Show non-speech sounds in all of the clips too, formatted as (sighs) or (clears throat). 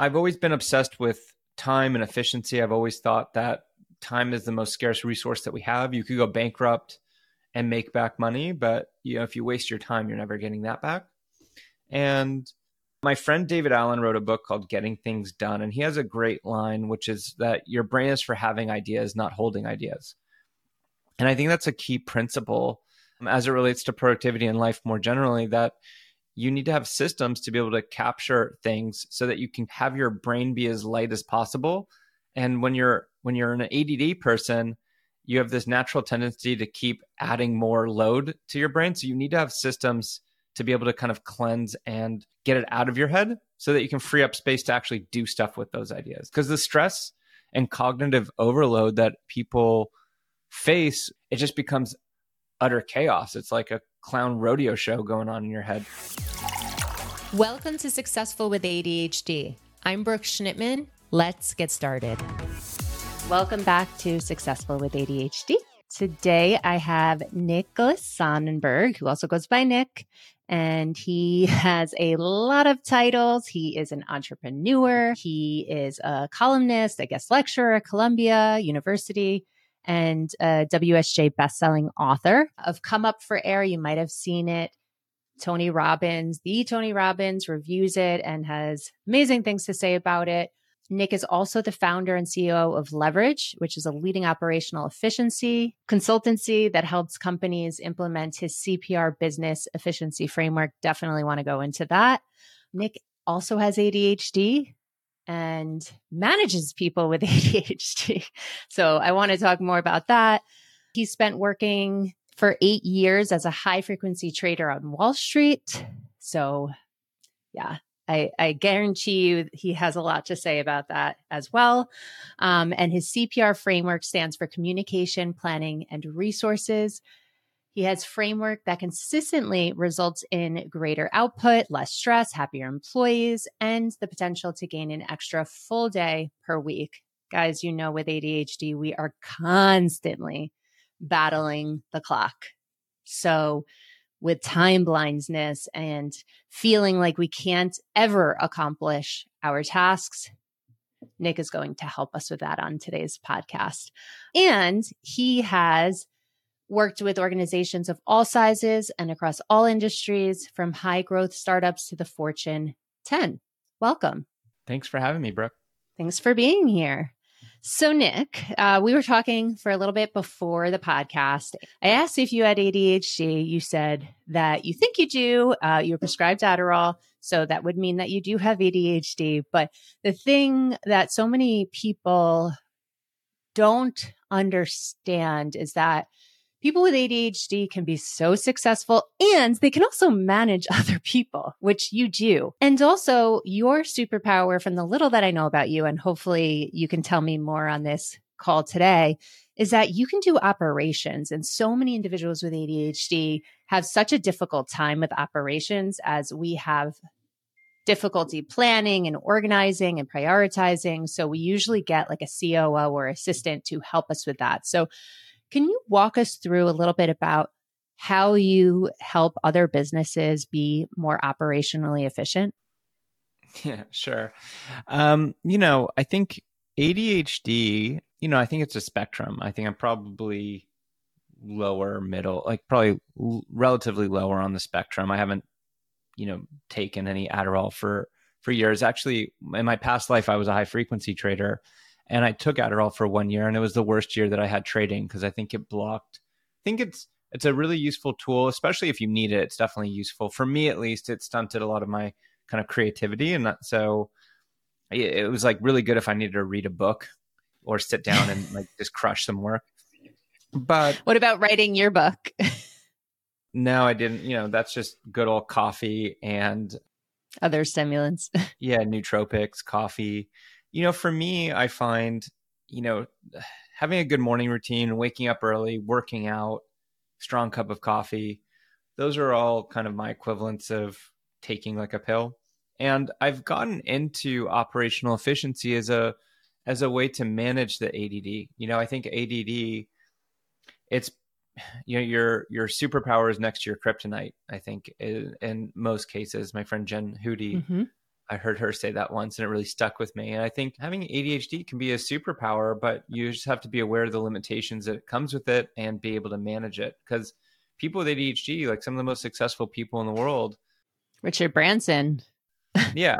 I've always been obsessed with time and efficiency. I've always thought that time is the most scarce resource that we have. You could go bankrupt and make back money, but you know, if you waste your time, you're never getting that back. And my friend David Allen wrote a book called Getting Things Done, and he has a great line, which is that your brain is for having ideas, not holding ideas. And I think that's a key principle um, as it relates to productivity in life more generally that you need to have systems to be able to capture things so that you can have your brain be as light as possible. And when you're when you're an ADD person, you have this natural tendency to keep adding more load to your brain. So you need to have systems to be able to kind of cleanse and get it out of your head so that you can free up space to actually do stuff with those ideas. Because the stress and cognitive overload that people face, it just becomes utter chaos. It's like a clown rodeo show going on in your head. Welcome to Successful with ADHD. I'm Brooke Schnittman. Let's get started. Welcome back to Successful with ADHD. Today I have Nicholas Sonnenberg, who also goes by Nick, and he (laughs) has a lot of titles. He is an entrepreneur. He is a columnist, a guest lecturer at Columbia University, and a WSJ bestselling author of Come Up for Air. You might have seen it. Tony Robbins, the Tony Robbins reviews it and has amazing things to say about it. Nick is also the founder and CEO of Leverage, which is a leading operational efficiency consultancy that helps companies implement his CPR business efficiency framework. Definitely want to go into that. Nick also has ADHD and manages people with (laughs) ADHD. So I want to talk more about that. He spent working for eight years as a high frequency trader on Wall Street. So, yeah, I, I, guarantee you he has a lot to say about that as well. Um, and his CPR framework stands for communication, planning, and resources. He has framework that consistently results in greater output, less stress, happier employees, and the potential to gain an extra full day per week. Guys, you know, with ADHD, we are constantly battling the clock. So with time blindness and feeling like we can't ever accomplish our tasks. Nick is going to help us with that on today's podcast. And he has worked with organizations of all sizes and across all industries, from high growth startups to the Fortune 10. Welcome. Thanks for having me, Brooke. Thanks for being here. So, Nick, uh, we were talking for a little bit before the podcast. I asked if you had ADHD. You said that you think you do. Uh, you're prescribed Adderall. So that would mean that you do have ADHD. But the thing that so many people don't understand is that people with ADHD can be so successful and they can also manage (laughs) other people, which you do. And also your superpower from the little that I know about you, and hopefully you can tell me more on this call today, is that you can do operations. And so many individuals with ADHD have such a difficult time with operations as we have difficulty planning and organizing and prioritizing. So we usually get like a COO or assistant to help us with that. So can you walk us through a little bit about how you help other businesses be more operationally efficient? Yeah, sure. Um, you know, I think ADHD, you know, I think it's a spectrum. I think I'm probably lower middle, like probably l- relatively lower on the spectrum. I haven't, you know, taken any Adderall for for years. Actually, in my past life, I was a high frequency trader and I took Adderall for one year, and it was the worst year that I had trading because I think it blocked. I think it's it's a really useful tool, especially if you need it. It's definitely useful for me, at least. It stunted a lot of my kind of creativity, and that, so it, it was like really good if I needed to read a book or sit down and (laughs) like just crush some work. But what about writing your book? (laughs) no, I didn't. You know, that's just good old coffee and other stimulants. (laughs) yeah, nootropics, coffee you know, for me, I find, you know, (sighs) having a good morning routine, waking up early, working out, strong cup of coffee, those are all kind of my equivalents of taking like a pill. And I've gotten into operational efficiency as a as a way to manage the ADD. You know, I think ADD it's (sighs) you know your your superpower is next to your kryptonite. I think in, in most cases, my friend Jen Hootie mm-hmm I heard her say that once and it really stuck with me. And I think having ADHD can be a superpower, but you just have to be aware of the limitations that comes with it and be able to manage it. Because people with ADHD, like some of the most successful people in the world, Richard Branson. (laughs) yeah.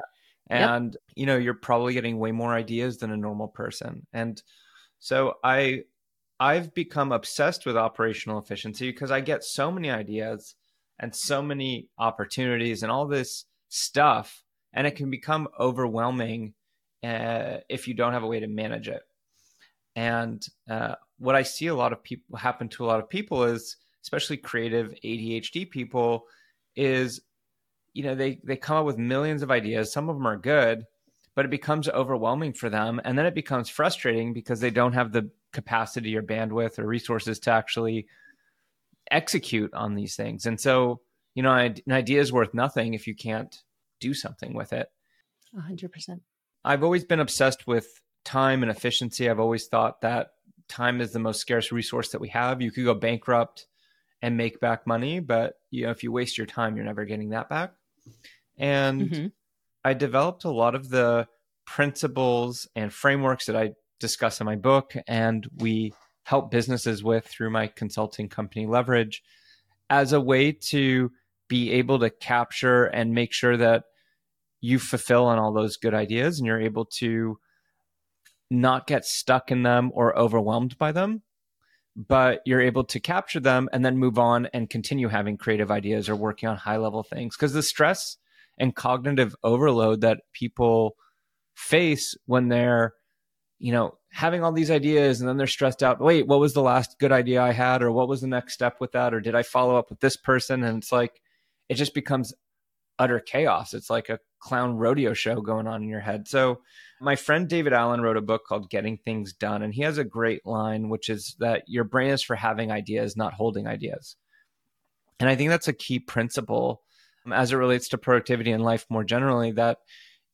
And, yep. you know, you're probably getting way more ideas than a normal person. And so I, I've become obsessed with operational efficiency because I get so many ideas and so many opportunities and all this stuff and it can become overwhelming uh, if you don't have a way to manage it. And uh, what I see a lot of people happen to a lot of people is, especially creative ADHD people, is you know they they come up with millions of ideas. Some of them are good, but it becomes overwhelming for them, and then it becomes frustrating because they don't have the capacity or bandwidth or resources to actually execute on these things. And so, you know, an idea is worth nothing if you can't do something with it. 100%. I've always been obsessed with time and efficiency. I've always thought that time is the most scarce resource that we have. You could go bankrupt and make back money, but you know, if you waste your time, you're never getting that back. And mm-hmm. I developed a lot of the principles and frameworks that I discuss in my book and we help businesses with through my consulting company Leverage as a way to be able to capture and make sure that you fulfill on all those good ideas and you're able to not get stuck in them or overwhelmed by them but you're able to capture them and then move on and continue having creative ideas or working on high level things. Because the stress and cognitive overload that people face when they're you know having all these ideas and then they're stressed out wait what was the last good idea i had? or what was the next step with that? or did i follow up with this person? and it's like it just becomes utter chaos it's like a clown rodeo show going on in your head. So, my friend David Allen wrote a book called Getting Things Done, and he has a great line, which is that your brain is for having ideas, not holding ideas. And I think that's a key principle um, as it relates to productivity in life more generally that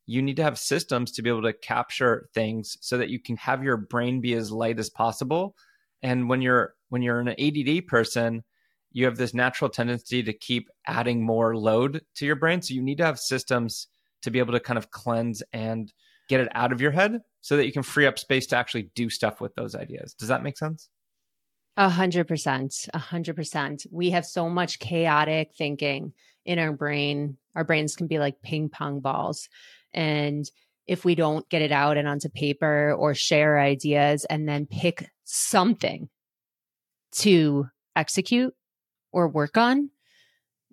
you need to have systems to be able to capture things so that you can have your brain be as light as possible. And when you're when you're an ADD person, you have this natural tendency to keep adding more load to your brain. So you need to have systems to be able to kind of cleanse and get it out of your head so that you can free up space to actually do stuff with those ideas. Does that make sense? A hundred percent. A hundred percent. We have so much chaotic thinking in our brain. Our brains can be like ping pong balls. And if we don't get it out and onto paper or share ideas and then pick something to execute or work on,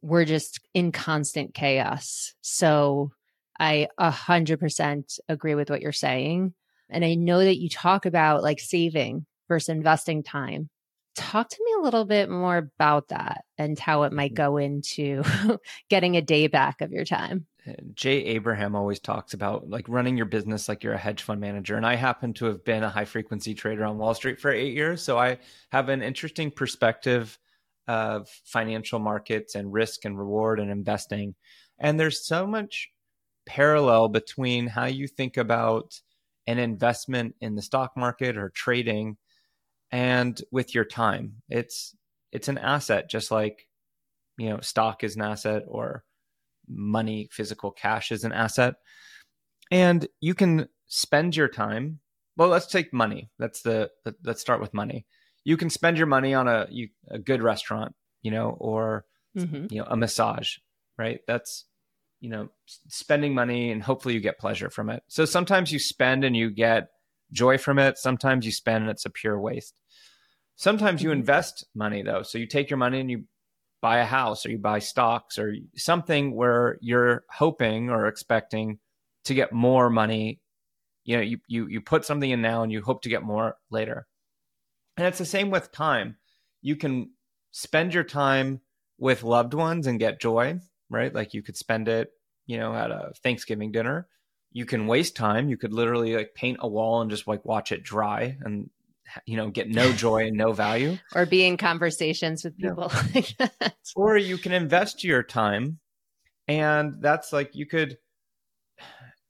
we're just in constant chaos. So I a hundred percent agree with what you're saying. And I know that you talk about like saving versus investing time. Talk to me a little bit more about that and how it might mm-hmm. go into (laughs) getting a day back of your time. Uh, Jay Abraham always talks about like running your business like you're a hedge fund manager. And I happen to have been a high frequency trader on Wall Street for eight years. So I have an interesting perspective of financial markets and risk and reward and investing. And there's so much parallel between how you think about an investment in the stock market or trading and with your time. It's it's an asset just like you know stock is an asset or money physical cash is an asset and you can spend your time well let's take money that's the let's start with money you can spend your money on a you, a good restaurant you know or mm-hmm. you know a massage right? That's you know spending money and hopefully you get pleasure from it. So sometimes you spend and you get joy from it. Sometimes you spend and it's a pure waste. Sometimes you mm-hmm. invest money though. So you take your money and you buy a house or you buy stocks or something where you're hoping or expecting to get more money. You know you you, you put something in now and you hope to get more later and it's the same with time you can spend your time with loved ones and get joy right? Like you could spend it, you know, at a Thanksgiving dinner. You can waste time. You could literally like paint a wall and just like watch it dry and you know get no joy and no value (laughs) or be in conversations with people (laughs) yeah. like or you can invest your time and that's like you could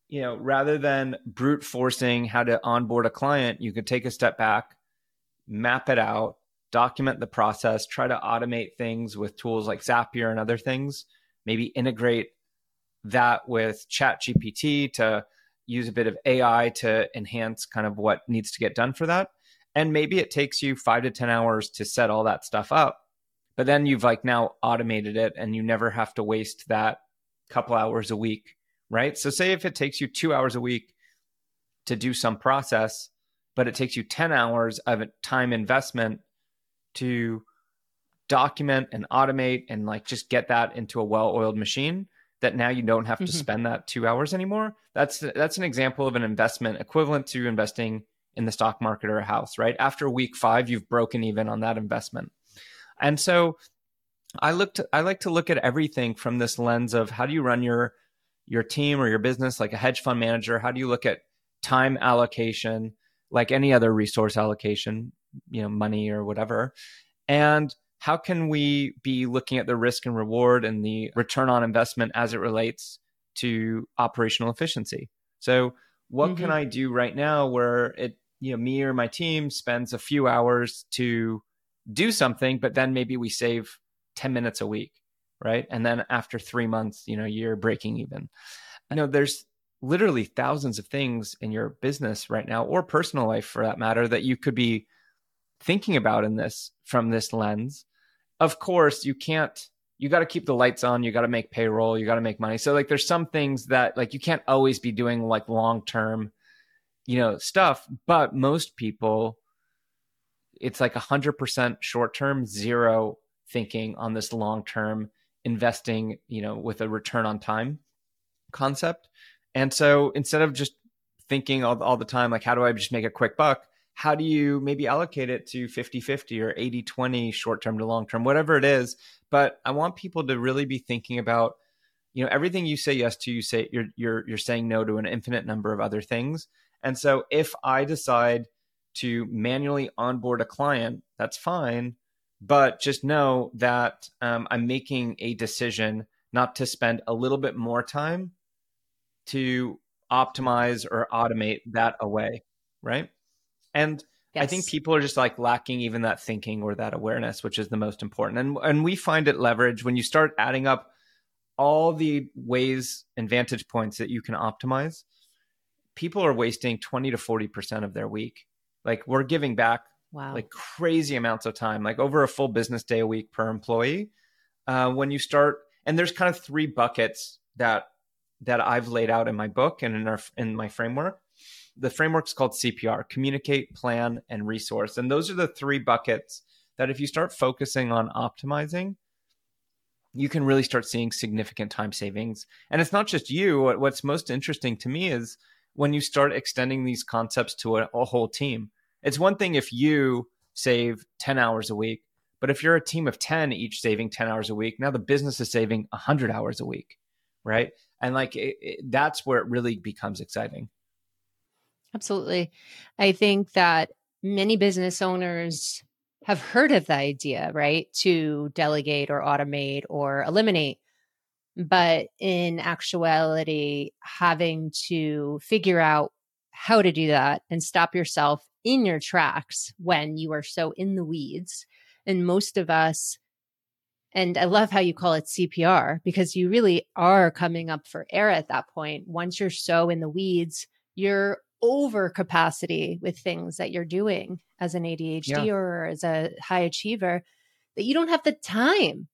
you know rather than brute forcing how to onboard a client you could take a step back map it out document the process try to automate things with tools like zapier and other things maybe integrate that with chat gpt to use a bit of ai to enhance kind of what needs to get done for that. And maybe it takes you five to ten hours to set all that stuff up but then you've like now automated it and you never have to waste that couple hours a week right? So say if it takes you two hours a week to do some process but it takes you 10 hours of time investment to document and automate and like just get that into a well-oiled machine that now you don't have to mm-hmm. spend that 2 hours anymore. That's that's an example of an investment equivalent to investing in the stock market or a house right? After week 5 you've broken even on that investment. And so i looked i like to look at everything from this lens of how do you run your your team or your business like a hedge fund manager? How do you look at time allocation like any other resource allocation, you know, money or whatever. And how can we be looking at the risk and reward and the return on investment as it relates to operational efficiency? So, what mm-hmm. can I do right now where it, you know, me or my team spends a few hours to do something, but then maybe we save 10 minutes a week, right? And then after three months, you know, you're breaking even. I know there's literally thousands of things in your business right now or personal life for that matter that you could be thinking about in this from this lens. Of course you can't you got to keep the lights on you got to make payroll you got to make money. So like there's some things that like you can't always be doing like long term you know stuff but most people it's like 100% short term zero thinking on this long term investing you know with a return on time concept and so instead of just thinking all, all the time, like, how do I just make a quick buck? How do you maybe allocate it to 50 50 or 80 20 short term to long term, whatever it is? But I want people to really be thinking about, you know, everything you say yes to, you say you're, you're, you're saying no to an infinite number of other things. And so if I decide to manually onboard a client, that's fine. But just know that um, I'm making a decision not to spend a little bit more time to optimize or automate that away, right? And yes. I think people are just like lacking even that thinking or that awareness, which is the most important. And and we find it leverage when you start adding up all the ways and vantage points that you can optimize. People are wasting 20 to 40% of their week. Like we're giving back wow. like crazy amounts of time, like over a full business day a week per employee. Uh, when you start, and there's kind of three buckets that that I've laid out in my book and in our in my framework. The framework is called CPR: communicate, plan, and resource. And those are the three buckets that if you start focusing on optimizing, you can really start seeing significant time savings. And it's not just you. What's most interesting to me is when you start extending these concepts to a, a whole team. It's one thing if you save 10 hours a week, but if you're a team of 10 each saving 10 hours a week, now the business is saving 100 hours a week, right? And like it, it, that's where it really becomes exciting. Absolutely. I think that many business owners have heard of the idea right to delegate or automate or eliminate. But in actuality having to figure out how to do that and stop yourself in your tracks when you are so in the weeds and most of us and I love how you call it CPR because you really are coming up for air at that point. Once you're so in the weeds, you're over capacity with things that you're doing as an ADHD yeah. or as a high achiever that you don't have the time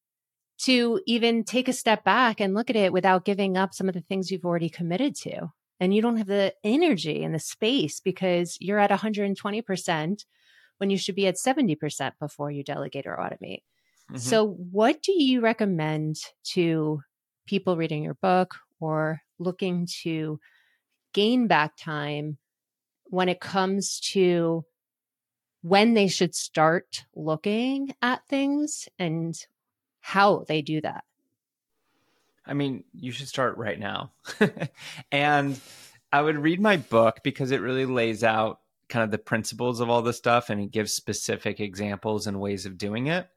to even take a step back and look at it without giving up some of the things you've already committed to. And you don't have the energy and the space because you're at 120% when you should be at 70% before you delegate or automate. Mm-hmm. So, what do you recommend to people reading your book or looking to gain back time when it comes to when they should start looking at things and how they do that? I mean, you should start right now. (laughs) and I would read my book because it really lays out kind of the principles of all this stuff and it gives specific examples and ways of doing it.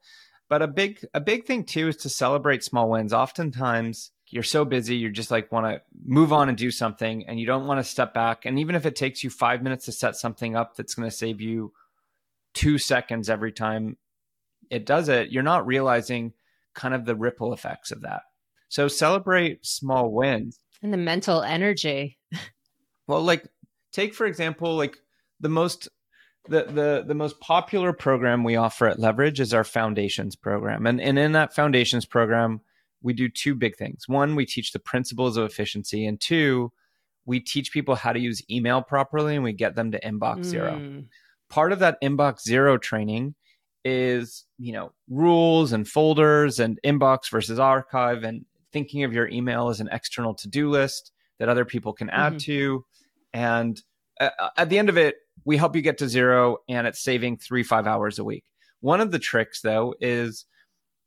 But a big a big thing too is to celebrate small wins. Oftentimes you're so busy, you just like want to move on and do something and you don't want to step back. And even if it takes you 5 minutes to set something up that's going to save you 2 seconds every time it does it, you're not realizing kind of the ripple effects of that. So celebrate small wins. And the mental energy. (laughs) well, like take for example, like the most the the the most popular program we offer at Leverage is our foundations program. And and in that foundations program, we do two big things. One, we teach the principles of efficiency, and two, we teach people how to use email properly and we get them to inbox mm. zero. Part of that inbox zero training is, you know, rules and folders and inbox versus archive and thinking of your email as an external to-do list that other people can add mm-hmm. to and at the end of it we help you get to zero and it's saving 3 5 hours a week. One of the tricks though is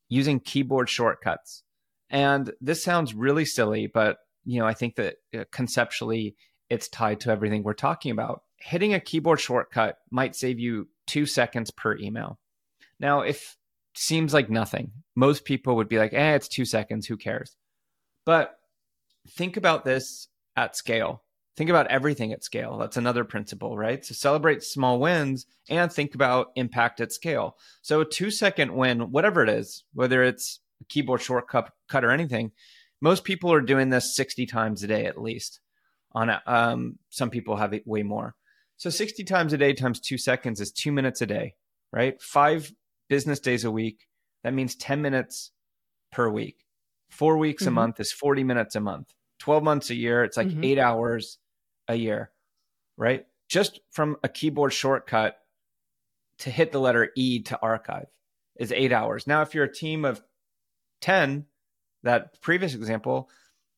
using keyboard shortcuts. And this sounds really silly, but you know, I think that uh, conceptually it's tied to everything we're talking about. Hitting a keyboard shortcut might save you 2 seconds per email. Now, if seems like nothing, most people would be like, "Eh, it's 2 seconds, who cares?" But think about this at scale. Think about everything at scale. That's another principle, right? So celebrate small wins and think about impact at scale. So a two second win, whatever it is, whether it's a keyboard shortcut cut or anything, most people are doing this 60 times a day at least. On a, um, some people have it way more. So 60 times a day times two seconds is two minutes a day, right? Five business days a week. That means 10 minutes per week. Four weeks mm-hmm. a month is 40 minutes a month. 12 months a year, it's like mm-hmm. eight hours a year, right? Just from a keyboard shortcut to hit the letter E to archive is eight hours. Now, if you're a team of 10, that previous example,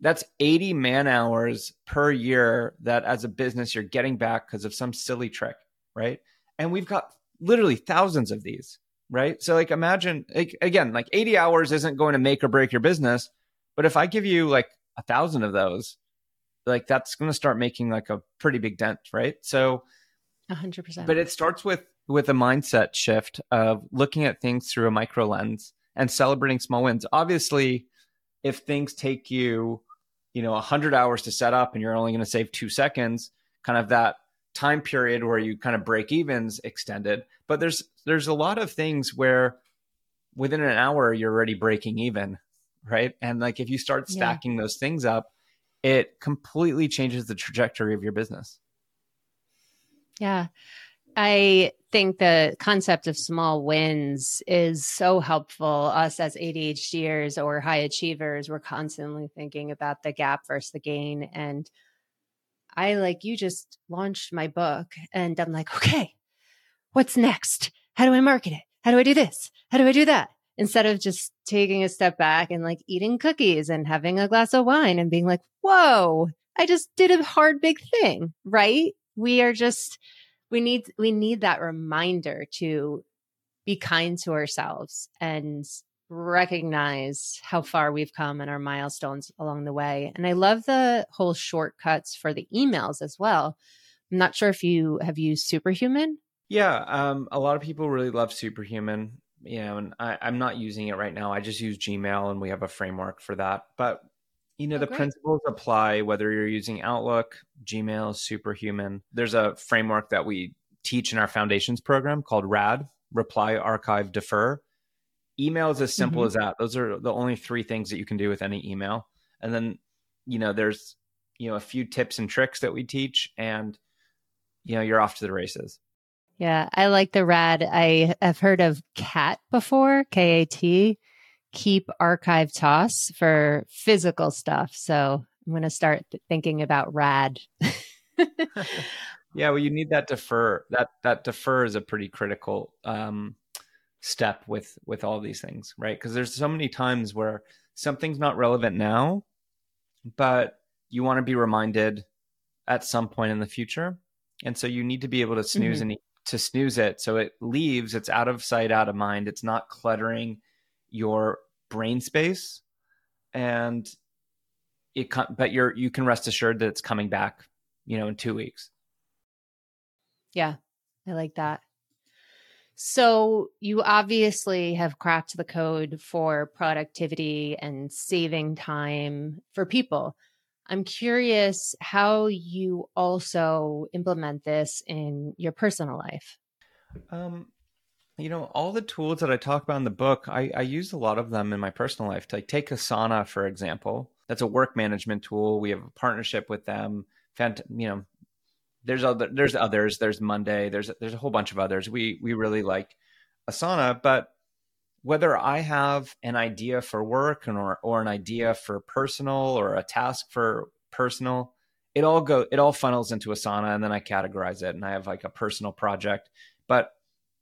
that's 80 man hours per year that as a business you're getting back because of some silly trick, right? And we've got literally thousands of these, right? So like imagine like, again, like 80 hours isn't going to make or break your business, but if I give you like a thousand of those, like that's going to start making like a pretty big dent, right? So 100%. But it starts with with a mindset shift of looking at things through a micro lens and celebrating small wins. Obviously, if things take you, you know, 100 hours to set up and you're only going to save 2 seconds, kind of that time period where you kind of break evens extended. But there's there's a lot of things where within an hour you're already breaking even, right? And like if you start stacking yeah. those things up, it completely changes the trajectory of your business. Yeah. I think the concept of small wins is so helpful. Us as ADHDers or high achievers, we're constantly thinking about the gap versus the gain. And I, like you, just launched my book and I'm like, okay, what's next? How do I market it? How do I do this? How do I do that? Instead of just taking a step back and like eating cookies and having a glass of wine and being like, whoa, I just did a hard big thing, right? We are just, we need, we need that reminder to be kind to ourselves and recognize how far we've come and our milestones along the way. And I love the whole shortcuts for the emails as well. I'm not sure if you have used Superhuman. Yeah, um, a lot of people really love Superhuman you know, and I, am not using it right now. I just use Gmail and we have a framework for that. But, you know, oh, the great. principles apply whether you're using Outlook, Gmail, Superhuman. There's a framework that we teach in our foundations program called RAD reply, archive, defer. Email is as simple mm-hmm. as that. Those are the only three things that you can do with any email. And then, you know, there's, you know, a few tips and tricks that we teach, and, you know, you're off to the races. Yeah, I like the rad. I have heard of CAT before, K A T, keep archive toss for physical stuff. So I'm going to start thinking about rad. (laughs) (laughs) yeah, well, you need that defer. That that defer is a pretty critical um, step with with all these things, right? Because there's so many times where something's not relevant now, but you want to be reminded at some point in the future, and so you need to be able to snooze mm-hmm. and to snooze it. So it leaves it's out of sight out of mind. It's not cluttering your brain space. And it but you're you can rest assured that it's coming back you know in 2 weeks. Yeah i like that. So you obviously have cracked the code for productivity and saving time for people I'm curious how you also implement this in your personal life. Um, you know, all the tools that I talk about in the book, I, I use a lot of them in my personal life. Like take Asana, for example. That's a work management tool. We have a partnership with them. Fant- you know, there's other there's others. There's Monday. There's there's a whole bunch of others. We we really like Asana, but whether I have an idea for work or or an idea for personal or a task for personal, it all go it all funnels into Asana and then I categorize it and I have like a personal project. But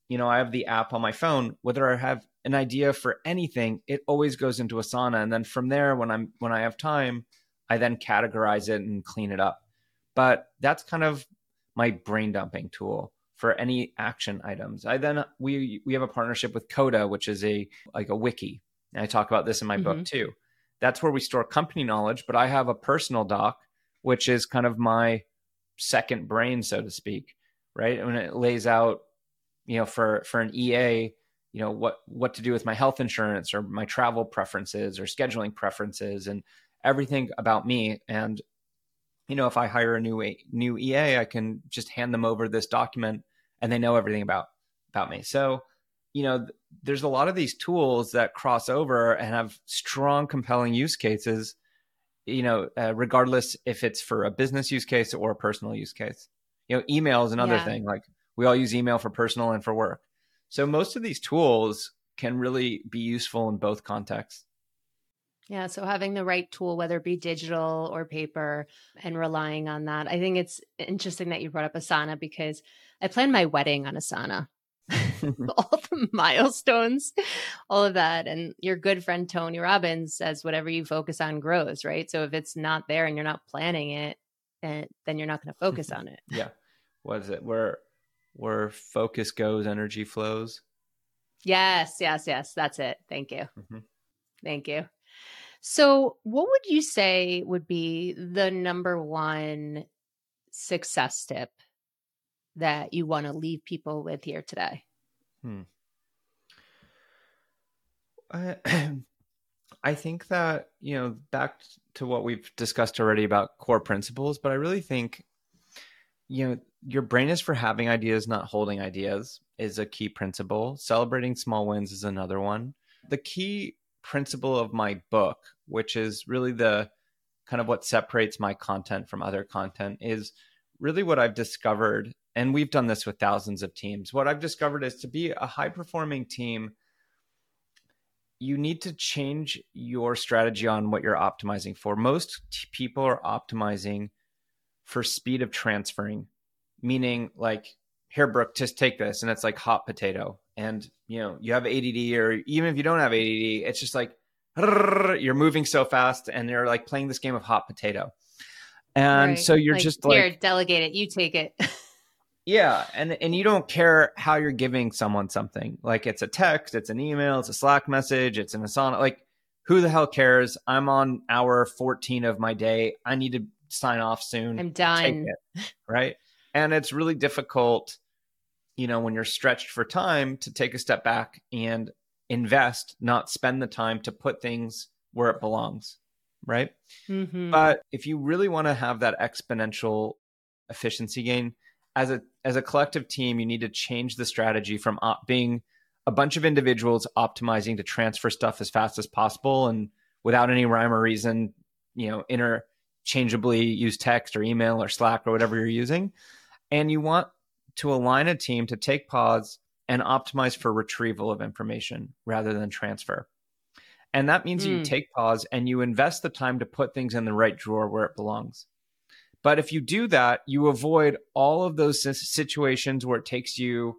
you know, I have the app on my phone, whether I have an idea for anything, it always goes into Asana. And then from there, when I'm when I have time, I then categorize it and clean it up. But that's kind of my brain dumping tool for any action items. I then we we have a partnership with Coda, which is a like a wiki. And I talk about this in my mm-hmm. book too. That's where we store company knowledge, but I have a personal doc, which is kind of my second brain, so to speak, right? And it lays out you know, for for an EA, you know, what what to do with my health insurance or my travel preferences or scheduling preferences and everything about me. And you know, if I hire a new new EA, I can just hand them over this document and they know everything about about me. So, you know, there's a lot of these tools that cross over and have strong, compelling use cases. You know, uh, regardless if it's for a business use case or a personal use case. You know, email is another yeah. thing. Like we all use email for personal and for work. So most of these tools can really be useful in both contexts. Yeah, so having the right tool, whether it be digital or paper, and relying on that. I think it's interesting that you brought up Asana because I planned my wedding on Asana. (laughs) (laughs) all the milestones, all of that. And your good friend Tony Robbins says whatever you focus on grows, right? So if it's not there and you're not planning it, eh, then you're not going to focus (laughs) on it. yeah. What is it? Where where focus goes, energy flows. Yes, yes, yes. That's it. Thank you. Mm-hmm. Thank you. So, what would you say would be the number one success tip that you want to leave people with here today? Hmm. I, (clears throat) I think that, you know, back to what we've discussed already about core principles, but I really think, you know, your brain is for having ideas, not holding ideas, is a key principle. Celebrating small wins is another one. The key principle of my book, which is really the kind of what separates my content from other content, is really what I've discovered. And we've done this with thousands of teams. What I've discovered is to be a high performing team, you need to change your strategy on what you're optimizing for. Most t- people are optimizing for speed of transferring meaning like here brooke just take this and it's like hot potato and you know you have add or even if you don't have add it's just like you're moving so fast and you're like playing this game of hot potato. And right. so you're like, just like here delegate it. You take it. (laughs) Yeah. And and you don't care how you're giving someone something. Like it's a text it's an email it's a slack message it's an asana. Like who the hell cares? I'm on hour 14 of my day. I need to sign off soon. I'm done. it, right? And it's really difficult, you know, when you're stretched for time to take a step back and invest, not spend the time to put things where it belongs. Right. Mm-hmm. But if you really want to have that exponential efficiency gain, as a as a collective team, you need to change the strategy from op- being a bunch of individuals optimizing to transfer stuff as fast as possible and without any rhyme or reason, you know, interchangeably use text or email or Slack or whatever you're using, and you want to align a team to take pause and optimize for retrieval of information rather than transfer. And that means mm. you hmm. take pause and you invest the time to put things in the right drawer where it belongs. But if you do that, you avoid all of those situations where it takes you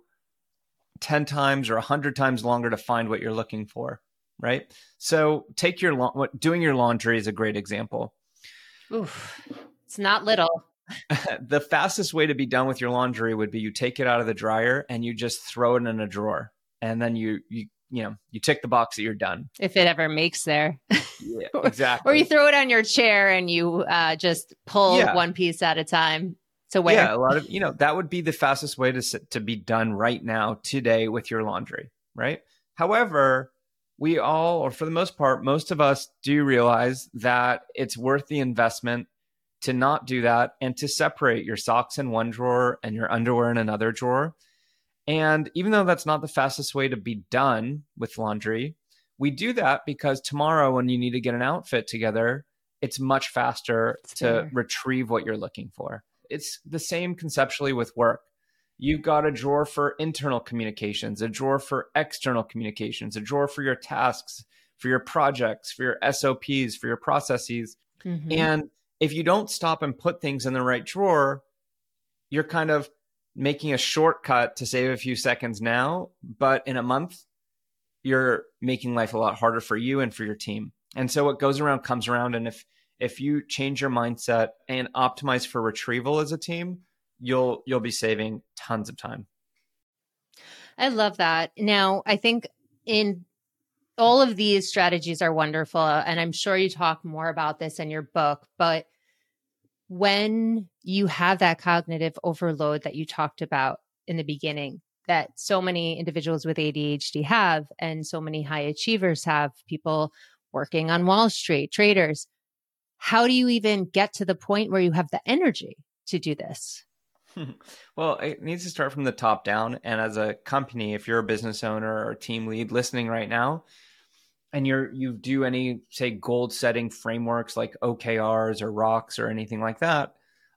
10 times or 100 times longer to find what you're looking for, right? So take your doing your laundry is a great example. Oof. It's not little. (laughs) the fastest way to be done with your laundry would be you take it out of the dryer and you just throw it in a drawer. And then you you you know you tick the box that you're done. If it ever makes there. Yeah (laughs) exactly or you throw it on your chair and you uh, just pull yeah. one piece at a time. To wear yeah a lot of you know that would be the fastest way to to be done right now today with your laundry right? However we all or for the most part most of us do realize that it's worth the investment to not do that and to separate your socks in one drawer and your underwear in another drawer And even though that's not the fastest way to be done with laundry, we do that because tomorrow when you need to get an outfit together, it's much faster it's to fair. retrieve what you're looking for. It's the same conceptually with work. You've got a drawer for internal communications, a drawer for external communications, a drawer for your tasks, for your projects, for your SOPs, for your processes. Mm-hmm. And if you don't stop and put things in the right drawer, you're kind of making a shortcut to save a few seconds now, but in a month, you're making life a lot harder for you and for your team. And so what goes around comes around. And if if you change your mindset and optimize for retrieval as a team, you'll you'll be saving tons of time. I love that. Now, I think in all of these strategies are wonderful uh, and I'm sure you talk more about this in your book, but when you have that cognitive overload that you talked about in the beginning that so many individuals with ADHD have and so many high achievers have people working on Wall Street, traders. How do you even get to the point where you have the energy to do this? (laughs) Well, it needs to start from the top down. And as a company, if you're a business owner or team lead listening right now, and you're you do any say goal setting frameworks like OKRs or rocks or anything like that,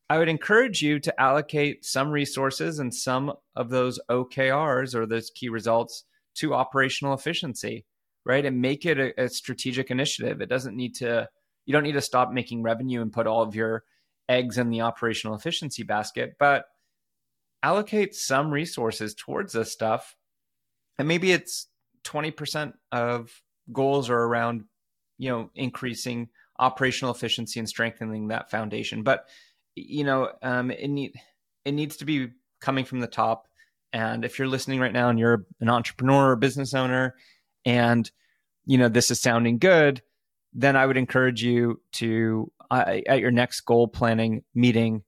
I would encourage you to allocate some resources and some of those OKRs or those key results to operational efficiency, right? And make it a, a strategic initiative. It doesn't need to you don't need to stop making revenue and put all of your eggs in the operational efficiency basket, but allocate some resources towards this stuff. And maybe it's 20% of goals are around, you know, increasing operational efficiency and strengthening that foundation. But, you know, um, it, need, it needs to be coming from the top. And if you're listening right now and you're an entrepreneur or business owner and, you know, this is sounding good, then I would encourage you to, uh, at your next goal planning meeting,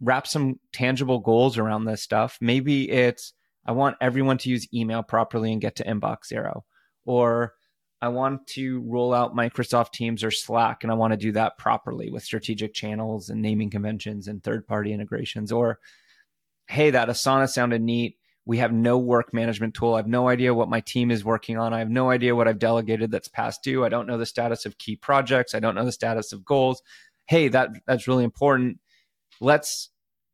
wrap some tangible goals around this stuff. Maybe it's, I want everyone to use email properly and get to inbox zero. Or I want to roll out Microsoft Teams or Slack, and I want to do that properly with strategic channels and naming conventions and third party integrations. Or, hey, that Asana sounded neat we have no work management tool. I have no idea what my team is working on. I have no idea what I've delegated that's past due. I don't know the status of key projects. I don't know the status of goals. Hey, that that's really important. Let's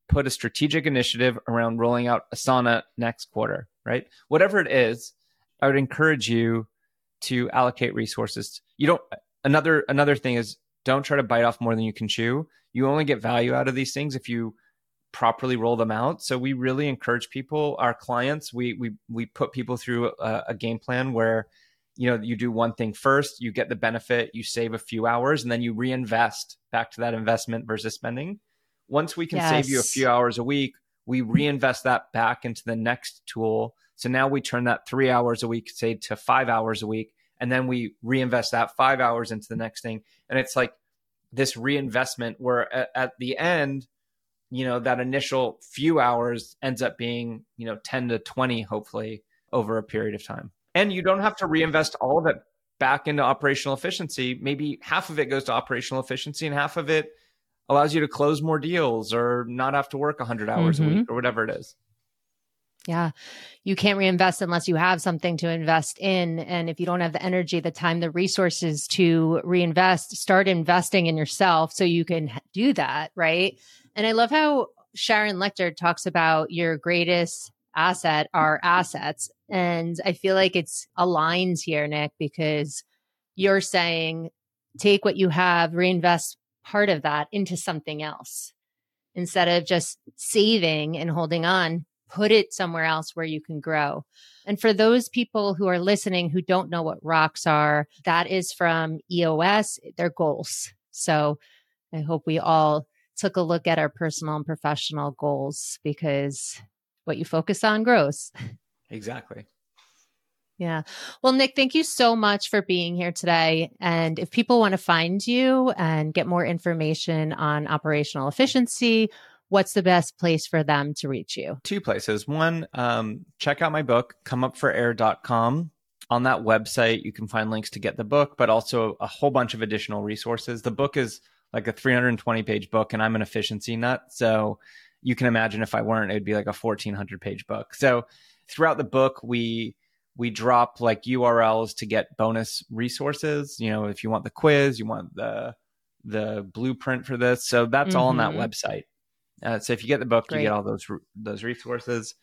put a strategic initiative around rolling out Asana next quarter, right? Whatever it is, I would encourage you to allocate resources. You don't another another thing is don't try to bite off more than you can chew. You only get value out of these things if you properly roll them out. So we really encourage people, our clients, we we we put people through a, a, game plan where you know you do one thing first, you get the benefit, you save a few hours, and then you reinvest back to that investment versus spending. Once we can yes. save you a few hours a week, we reinvest that back into the next tool. So now we turn that three hours a week, say to five hours a week, and then we reinvest that five hours into the next thing. And it's like this reinvestment where at, at the end you know that initial few hours ends up being you know 10 to 20 hopefully over a period of time and you don't have to reinvest all of it back into operational efficiency maybe half of it goes to operational efficiency and half of it allows you to close more deals or not have to work 100 hours mm-hmm. a week mm-hmm. or whatever it is yeah. You can't reinvest unless you have something to invest in. And if you don't have the energy, the time, the resources to reinvest, start investing in yourself so you can do that. Right. And I love how Sharon Lechter talks about your greatest asset are assets. And I feel like it's aligns here, Nick, because you're saying take what you have, reinvest part of that into something else instead of just saving and holding on, put it somewhere else where you can grow. And for those people who are listening who don't know what rocks are, that is from EOS, their goals. So I hope we all took a look at our personal and professional goals because what you focus on grows. Exactly. Yeah. Well, Nick, thank you so much for being here today. And if people want to find you and get more information on operational efficiency, what's the best place for them to reach you? Two places. One, um, check out my book, comeupforair.com. On that website, you can find links to get the book, but also a whole bunch of additional resources. The book is like a 320 page book and I'm an efficiency nut. So you can imagine if I weren't, it'd be like a 1400 page book. So throughout the book, we we drop like URLs to get bonus resources. You know, if you want the quiz, you want the the blueprint for this. So that's mm-hmm. all on that mm-hmm. website. Uh, so if you get the book, Great. you get all those those resources.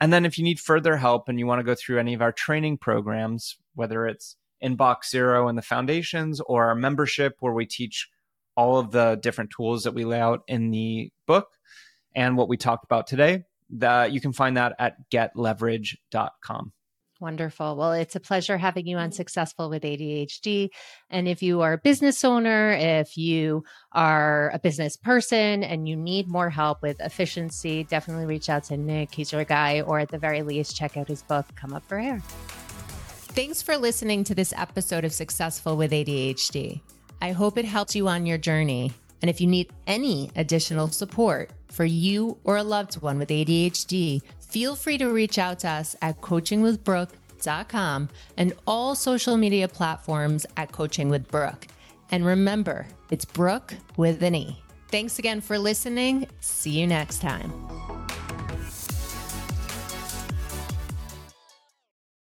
And then if you need further help and you want to go through any of our training programs, whether it's Inbox Zero and the foundations or our membership where we teach all of the different tools that we lay out in the book and what we talked about today, that you can find that at getleverage.com. Wonderful. Well, it's a pleasure having you on mm-hmm. Successful with ADHD. And if you are a business owner, if you are a business person and you need more help with efficiency, definitely reach out to Nick. He's your guy, or at the very least, check out his book, Come Up for Air. Thanks for listening to this episode of Successful with ADHD. I hope it helped you on your journey. And if you need any additional support for you or a loved one with ADHD, feel free to reach out to us at coachingwithbrooke.com and all social media platforms at Coaching with Brooke. And remember, it's Brooke with an E. Thanks again for listening. See you next time.